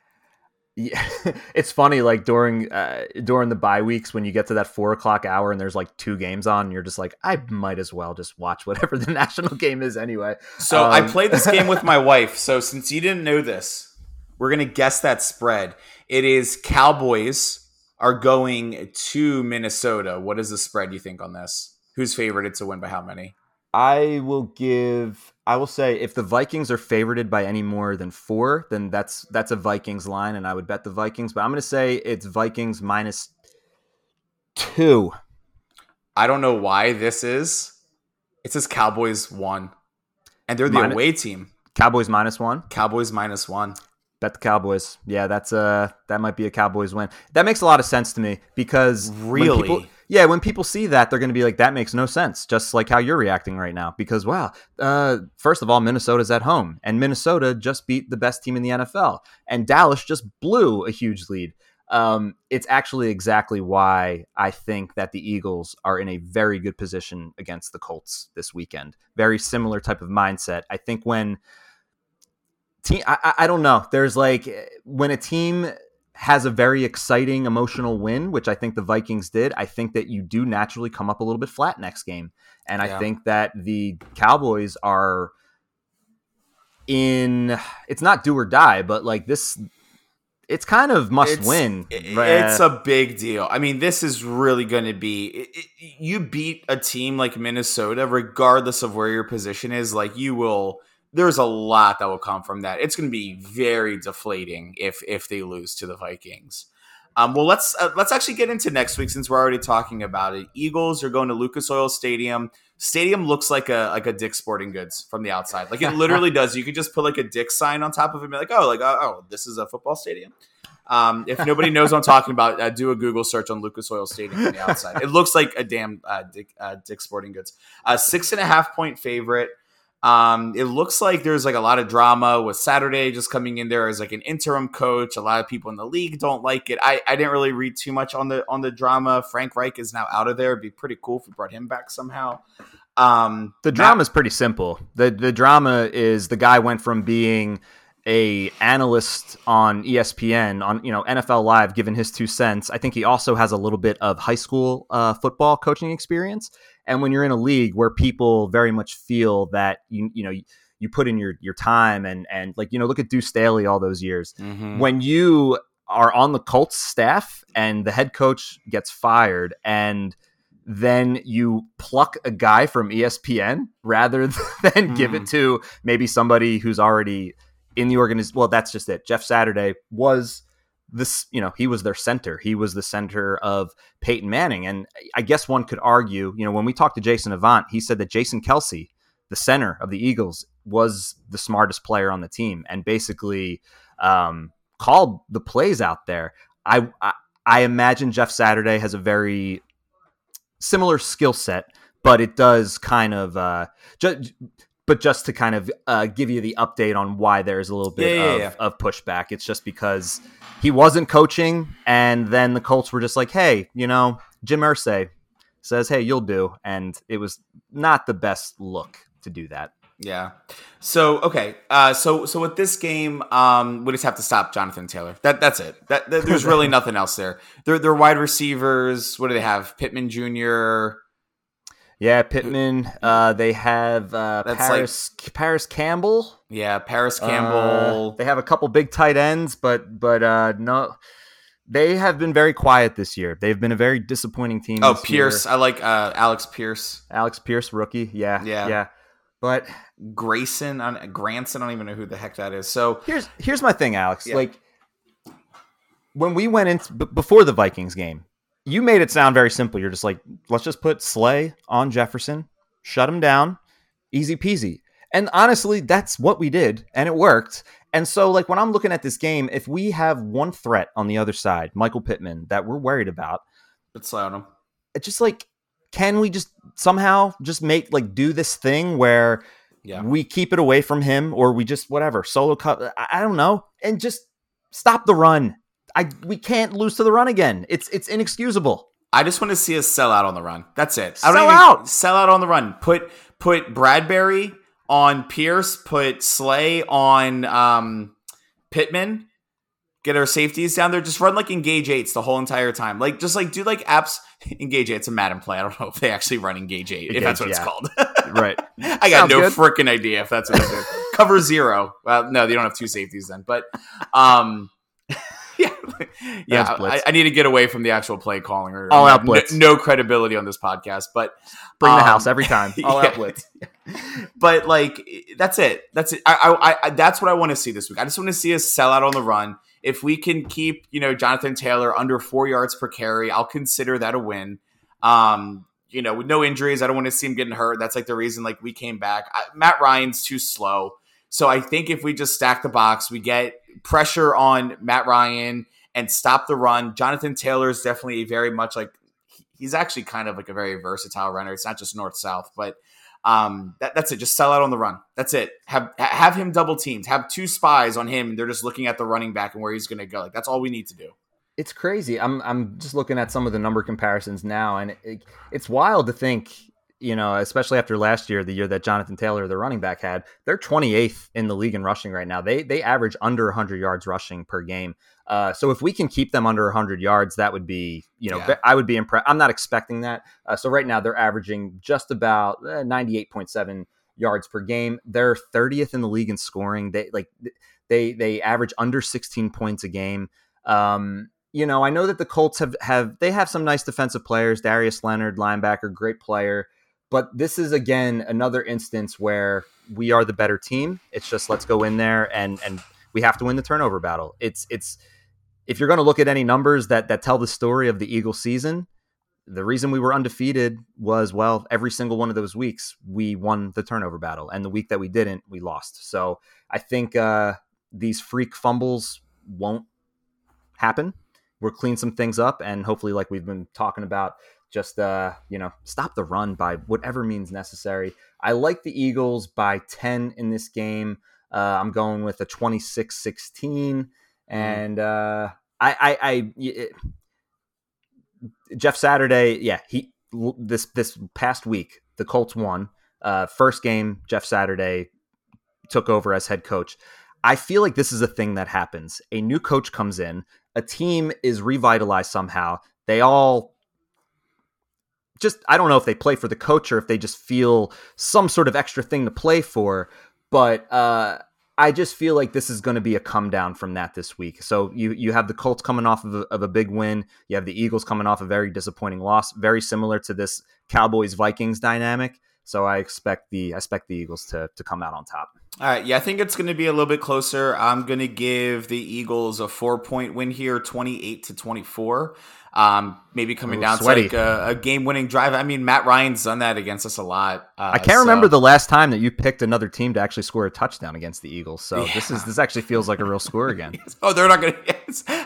Yeah, it's funny. Like during uh, during the bye weeks, when you get to that four o'clock hour and there's like two games on, you're just like, I might as well just watch whatever the national game is anyway. So I Um, played this game with my wife. So since you didn't know this, we're gonna guess that spread. It is Cowboys are going to Minnesota. What is the spread you think on this? Who's favored? It's a win by how many? I will give. I will say if the Vikings are favorited by any more than four, then that's that's a Vikings line, and I would bet the Vikings. But I'm going to say it's Vikings minus two. I don't know why this is. It says Cowboys one, and they're the Minus- away team. Cowboys minus one. Cowboys minus one. Bet the Cowboys. Yeah, that's uh that might be a Cowboys win. That makes a lot of sense to me because Really? people- yeah, when people see that, they're going to be like, "That makes no sense." Just like how you're reacting right now, because wow, uh, first of all, Minnesota's at home, and Minnesota just beat the best team in the NFL, and Dallas just blew a huge lead. Um, it's actually exactly why I think that the Eagles are in a very good position against the Colts this weekend. Very similar type of mindset. I think when team I, I- don't know there's like eh, when a team has a very exciting emotional win which i think the vikings did i think that you do naturally come up a little bit flat next game and Yeah. i think that the cowboys are in it's not do or die but like this it's kind of must It's- win right? It's a big deal. I mean, this is really going to be. It, it, you beat a team like Minnesota, regardless of where your position is. Like you will. There's a lot that will come from that. It's going to be very deflating if if they lose to the Vikings. Um, well, let's uh, let's actually get into next week since we're already talking about it. Eagles are going to Lucas Oil Stadium. Stadium looks like a like a Dick Sporting Goods from the outside. Like it literally does. You could just put like a Dick sign on top of it and be like, oh, like oh, oh this is a football stadium. Um, if nobody knows what I'm talking about, uh, do a Google search on Lucas Oil Stadium from the outside. It looks like a damn uh, Dick, uh, Dick Sporting Goods. Uh, six and a half point favorite. Um, it looks like there's like a lot of drama with Saturday just coming in there as like an interim coach. A lot of people in the league don't like it. I, I didn't really read too much on the on the drama. Frank Reich is now out of there. It'd be pretty cool if we brought him back somehow. Um, The drama is pretty simple. The the drama is the guy went from being a analyst on ESPN on you know NFL Live, giving his two cents. I think he also has a little bit of high school uh, football coaching experience. And when you're in a league where people very much feel that you you know you, put in your your time and and like you know look at Deuce Staley all those years mhm. when you are on the Colts staff and the head coach gets fired and then you pluck a guy from ESPN rather than give it Hmm. to maybe somebody who's already in the organization. Well, that's just it. Jeff Saturday was this, you know, he was their center. He was the center of Peyton Manning. And I guess one could argue, you know, when we talked to Jason Avant, he said that Jason Kelce, the center of the Eagles, was the smartest player on the team and basically um, called the plays out there. I, I I imagine Jeff Saturday has a very similar skill set but it does kind of uh, just. But just to kind of uh, give you the update on why there's a little bit Yeah, yeah, of, yeah. of pushback, it's just because he wasn't coaching, and then the Colts were just like, "Hey, you know, Jim Irsay says, hey, you'll do," and it was not the best look to do that. Yeah. So okay. Uh, so so with this game, um, we just have to stop Jonathan Taylor. That that's it. That, that- there's really nothing else there. They're they're wide receivers. What do they have? Pittman Jr. Yeah, Pittman. Uh, they have uh, That's Parris Parris Campbell. Yeah, Parris Uh, Campbell. they have a couple big tight ends, but but uh, no, they have been very quiet this year. They've been a very disappointing team. oh, Pierce. year. I like uh, Alex Pierce. Alex Pierce, rookie. Yeah, Yeah. yeah. But Grayson. On Granson. I don't even know who the heck that is. So here's here's my thing, Aleks. Yeah. Like when we went in b- before the Vikings game, you made it sound very simple. You're just like, let's just put Slay on Jefferson, shut him down, easy peasy. And honestly, that's what we did, and it worked. And so, like when I'm looking at this game, if we have one threat on the other side, Michael Pittman, that we're worried about, let's slow him. it's just like, can we just somehow just make like do this thing where Yeah. we keep it away from him or we just whatever solo cut I, I don't know and just stop the run i we can't lose to the run again it's it's inexcusable I just want to see us sell out on the run. That's it. I Sell even, out! Sell out on the run. Put put Bradbury on Pierce. Put Slay on um, Pittman. Get our safeties down there. Just run like engage eights the whole entire time. Like just like do like apps. Engage eight. It's a Madden play. I don't know if they actually run engage eight. if that's what Engage, it's yeah. called. right I got Sounds no freaking idea if that's what they do. Cover zero. Well, no, they don't have two safeties then. But um, yeah, yeah. That's blitz. I, I need to get away from the actual play calling. Or All out blitz. No, no credibility on this podcast. But bring the um, house every time all yeah. out blitz But like that's it. That's it. I, I, I that's what I want to see this week. I just want to see us sell out on the run. If we can keep you know Jonathan Taylor under four yards per carry, I'll consider that a win. Um, you know, with no injuries, I don't want to see him getting hurt. That's like the reason like we came back. I, Matt Ryan's too slow. So I think if we just stack the box, we get pressure on Matt Ryan and stop the run. Jonathan Taylor is definitely very much like he's actually kind of like a very versatile runner. It's not just north south, but um, that, that's it. Just sell out on the run. That's it. Have have him double teamed. Have two spies on him, and they're just looking at the running back and where he's going to go. Like that's all we need to do. it's crazy i'm i'm just looking at some of the number comparisons now and it, it's wild to think you know especially after last year the year that jonathan taylor the running back had they're 28th in the league in rushing right now they they average under 100 yards rushing per game uh, so if we can keep them under 100 yards that would be you know Yeah. i would be impressed i'm not expecting that uh, so right now they're averaging just about eh, 98.7 yards per game they're 30th in the league in scoring they like they they average under 16 points a game um, you know, I know that the Colts have have they have some nice defensive players. Darius Leonard, linebacker, great player. But this is again another instance where we are the better team. It's just let's go in there and and we have to win the turnover battle. It's it's if you're going to look at any numbers that that tell the story of the Eagle season, the reason we were undefeated was well, every single one of those weeks we won the turnover battle, and the week that we didn't, we lost. So I think uh, these freak fumbles won't happen. We'll clean some things up, and hopefully, like we've been talking about, just uh, you know, stop the run by whatever means necessary. I like the Eagles by ten in this game. Uh, I'm going with a 26-16, and uh, I, I, I it- Jeff Saturday, yeah, he this this past week the Colts won. Uh, first game, Jeff Saturday took over as head coach. I feel like this is a thing that happens. A new coach comes in, a team is revitalized somehow. They all just I don't know if they play for the coach or if they just feel some sort of extra thing to play for, but uh I just feel like this is going to be a come down from that this week. So you you have the Colts coming off of a, of a big win. You have the Eagles coming off a very disappointing loss, very similar to this Cowboys Vikings dynamic. So I expect the I expect the Eagles to to come out on top. All right, yeah, I think it's going to be a little bit closer. I'm going to give the Eagles a four point win here, 28 to 24. Um, maybe coming down sweaty. to like a, a game-winning drive. I mean, Matt Ryan's done that against us a lot. Uh, I can't so- remember the last time that you picked another team to actually score a touchdown against the Eagles. So this is this actually feels like a real score again. Oh, they're not going to.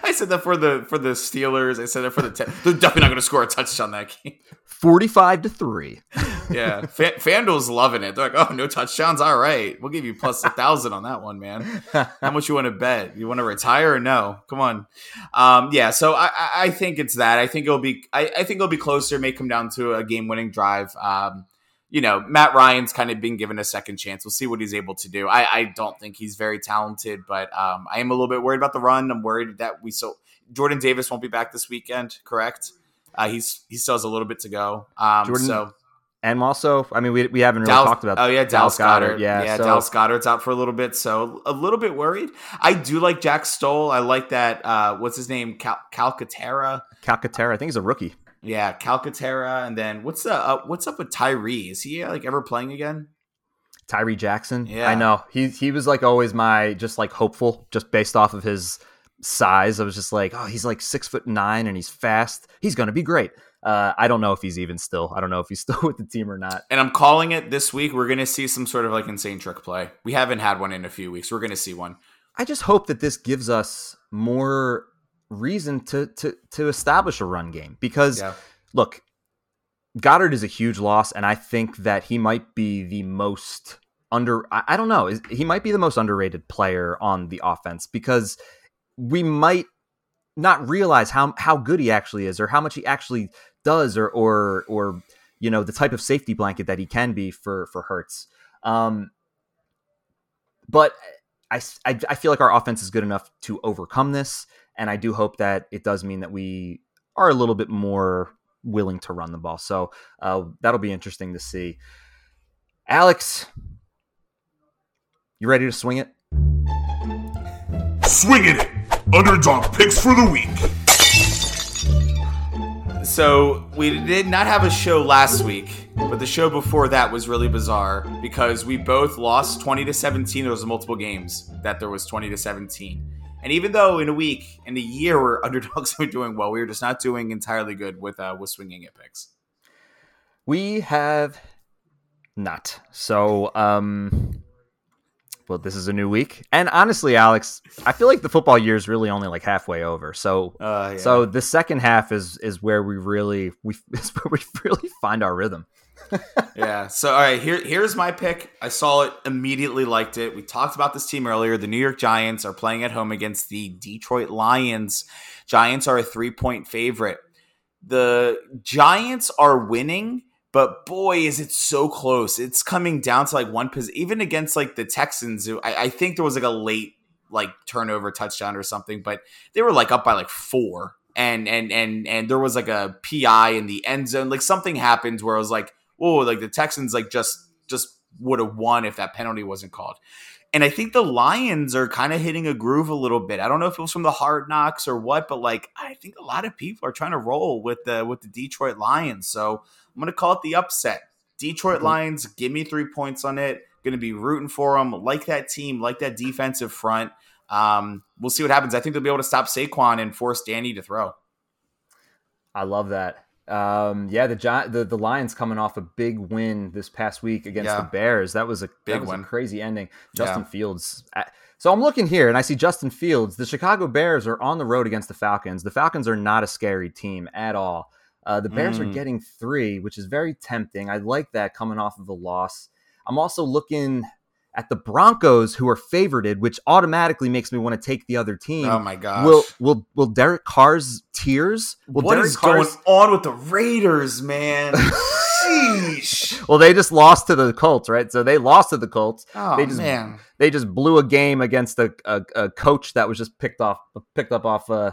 I said that for the for the Steelers. I said that for the. Ten, they're definitely not going to score a touchdown that game. Forty-five to three. Yeah, Fa- FanDuel's loving it. They're like, oh, no touchdowns. All right, we'll give you plus a thousand on that one, man. How much you want to bet? You want to retire or no? Come on. Um, yeah, so I- I think it's that. I think it'll be. I, I think it'll be closer. May come down to a game-winning drive. Um, you know, Matt Ryan's kind of been given a second chance. We'll see what he's able to do. I, I don't think he's very talented, but um, I am a little bit worried about the run. I'm worried that we so Jordan Davis won't be back this weekend. Correct? Uh, he's he still has a little bit to go. Um, Jordan- so And also, I mean, we, we haven't really Dallas- talked about. That. Oh yeah, Dallas, Goedert. Yeah, yeah, so Dallas Goedert's out for a little bit, so a little bit worried. I do like Jack Stoll. I like that. Uh, what's his name? Cal- Calcaterra. Calcaterra, I think he's a rookie. Yeah, Calcaterra. And then what's the uh, what's up with Tyree? Is he uh, like ever playing again? Tyree Jackson. Yeah. I know. He he was like always my just like hopeful, just based off of his size. I was just like, oh, he's like six foot nine and he's fast. He's gonna be great. Uh, I don't know if he's even still. I don't know if he's still with the team or not. And I'm calling it this week. We're gonna see some sort of like insane trick play. We haven't had one in a few weeks. We're gonna see one. I just hope that this gives us more reason to to to establish a run game because Yeah. look, Goedert is a huge loss, and I think that he might be the most under. I, I don't know. is- He might be the most underrated player on the offense because we might not realize how how good he actually is, or how much he actually does, or or or you know the type of safety blanket that he can be for for Hurts. Um, but i i feel like our offense is good enough to overcome this, and I do hope that it does mean that we are a little bit more willing to run the ball. So uh, that'll be interesting to see. Aleks, you ready to swing it? Swinging it. Underdog picks for the week. So we did not have a show last week, but the show before that was really bizarre because we both lost 20 to 17. There was multiple games that there was 20 to 17. And even though in a week, in a year, where underdogs were doing well, we were just not doing entirely good with uh, with swinging it picks. We have not. So, um, well, this is a new week, and honestly, Aleks, I feel like the football year is really only like halfway over. So, Uh, yeah. so the second half is is where we really we is where we really find our rhythm. Yeah. So all right, here here's my pick. I saw it, immediately liked it. We talked about this team earlier. The New York Giants are playing at home against the Detroit Lions. Giants are a three point favorite. The Giants are winning, but boy, is it so close. It's coming down to like one position, even against like the Texans. Who I, I think there was like a late like turnover touchdown or something, but they were like up by like four. And and and and there was like a PI in the end zone. Like something happened where I was like, whoa, like the Texans like just just would have won if that penalty wasn't called. And I think the Lions are kind of hitting a groove a little bit. I don't know if it was from the hard knocks or what, but like I think a lot of people are trying to roll with the with the Detroit Lions. So I'm gonna call it the upset. Detroit Lions, give me three points on it. Gonna be rooting for them. Like that team, like that defensive front. Um, we'll see what happens. I think they'll be able to stop Saquon and force Danny to throw. I love that. Um, yeah, the, Gi- the the Lions coming off a big win this past week against Yeah. the Bears. That was a Big was a crazy ending. Justin Yeah. Fields. So I'm looking here and I see Justin Fields. The Chicago Bears are on the road against the Falcons. The Falcons are not a scary team at all. Uh, the Bears are Mm. getting three, which is very tempting. I like that coming off of a loss. I'm also looking at the Broncos, who are favorited, which automatically makes me want to take the other team. Oh my gosh. Will will will Derek Carr's tears? Will what Derek is going on with the Raiders, man? Sheesh. Well, they just lost to the Colts, right? So they lost to the Colts. Oh they just man. they just blew a game against a, a, a coach that was just picked off picked up off. Uh,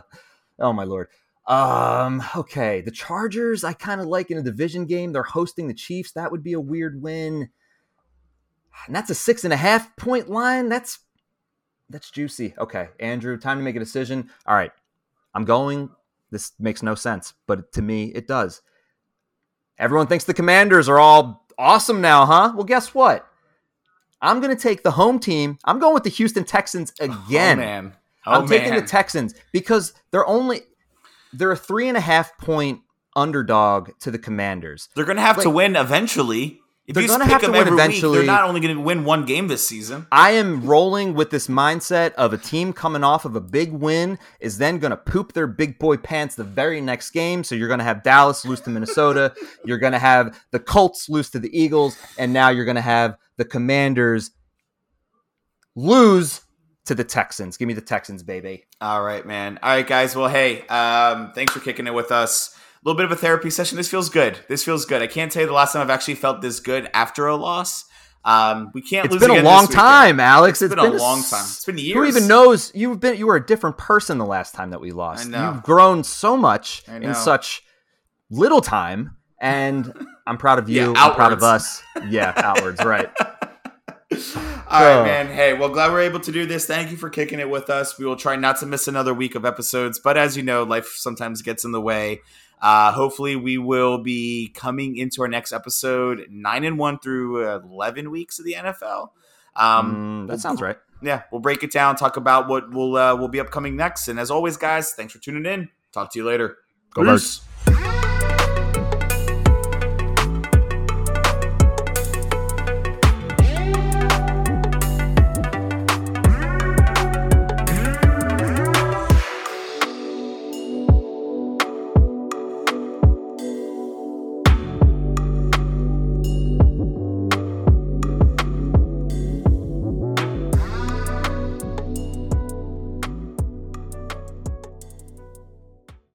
oh my lord. Um. Okay, the Chargers I kind of like in a division game. They're hosting the Chiefs. That would be a weird win. And that's a six and a half point line. That's that's juicy. Okay, Andrew, time to make a decision. All right, I'm going. This makes no sense, but to me, it does. Everyone thinks the Commanders are all awesome now, huh? Well, guess what? I'm going to take the home team. I'm going with the Houston Texans oh, again. Oh man. Oh I'm taking the Texans because they're only they're a three and a half point underdog to the Commanders. They're going to have to win eventually. If They're gonna pick have to them win every week, eventually. they're not only going to win one game this season. I am rolling with this mindset of a team coming off of a big win is then going to poop their big boy pants the very next game. So you're going to have Dallas lose to Minnesota. you're going to have the Colts lose to the Eagles. And now you're going to have the Commanders lose to the Texans. Give me the Texans, baby. All right, man. All right, guys. Well, hey, um, thanks for kicking it with us. A little bit of a therapy session. This feels good. This feels good. I can't tell you the last time I've actually felt this good after a loss. Um, we can't It's lose been a long time, Aleks. It's been a long time. It's been years. Who even knows you've been you were a different person the last time that we lost. I know. You've grown so much in such little time, and I'm proud of you. Yeah, I'm proud of us. Yeah, outwards, right. All right, man. Hey, well, glad we're able to do this. Thank you for kicking it with us. We will try not to miss another week of episodes, but as you know, life sometimes gets in the way. Uh, hopefully, we will be coming into our next episode nine and one through eleven weeks of the NFL. Um, Mm, that sounds right. yeah, we'll break it down, talk about what will uh, will be upcoming next, and as always, guys, thanks for tuning in. Talk to you later. Go Birds.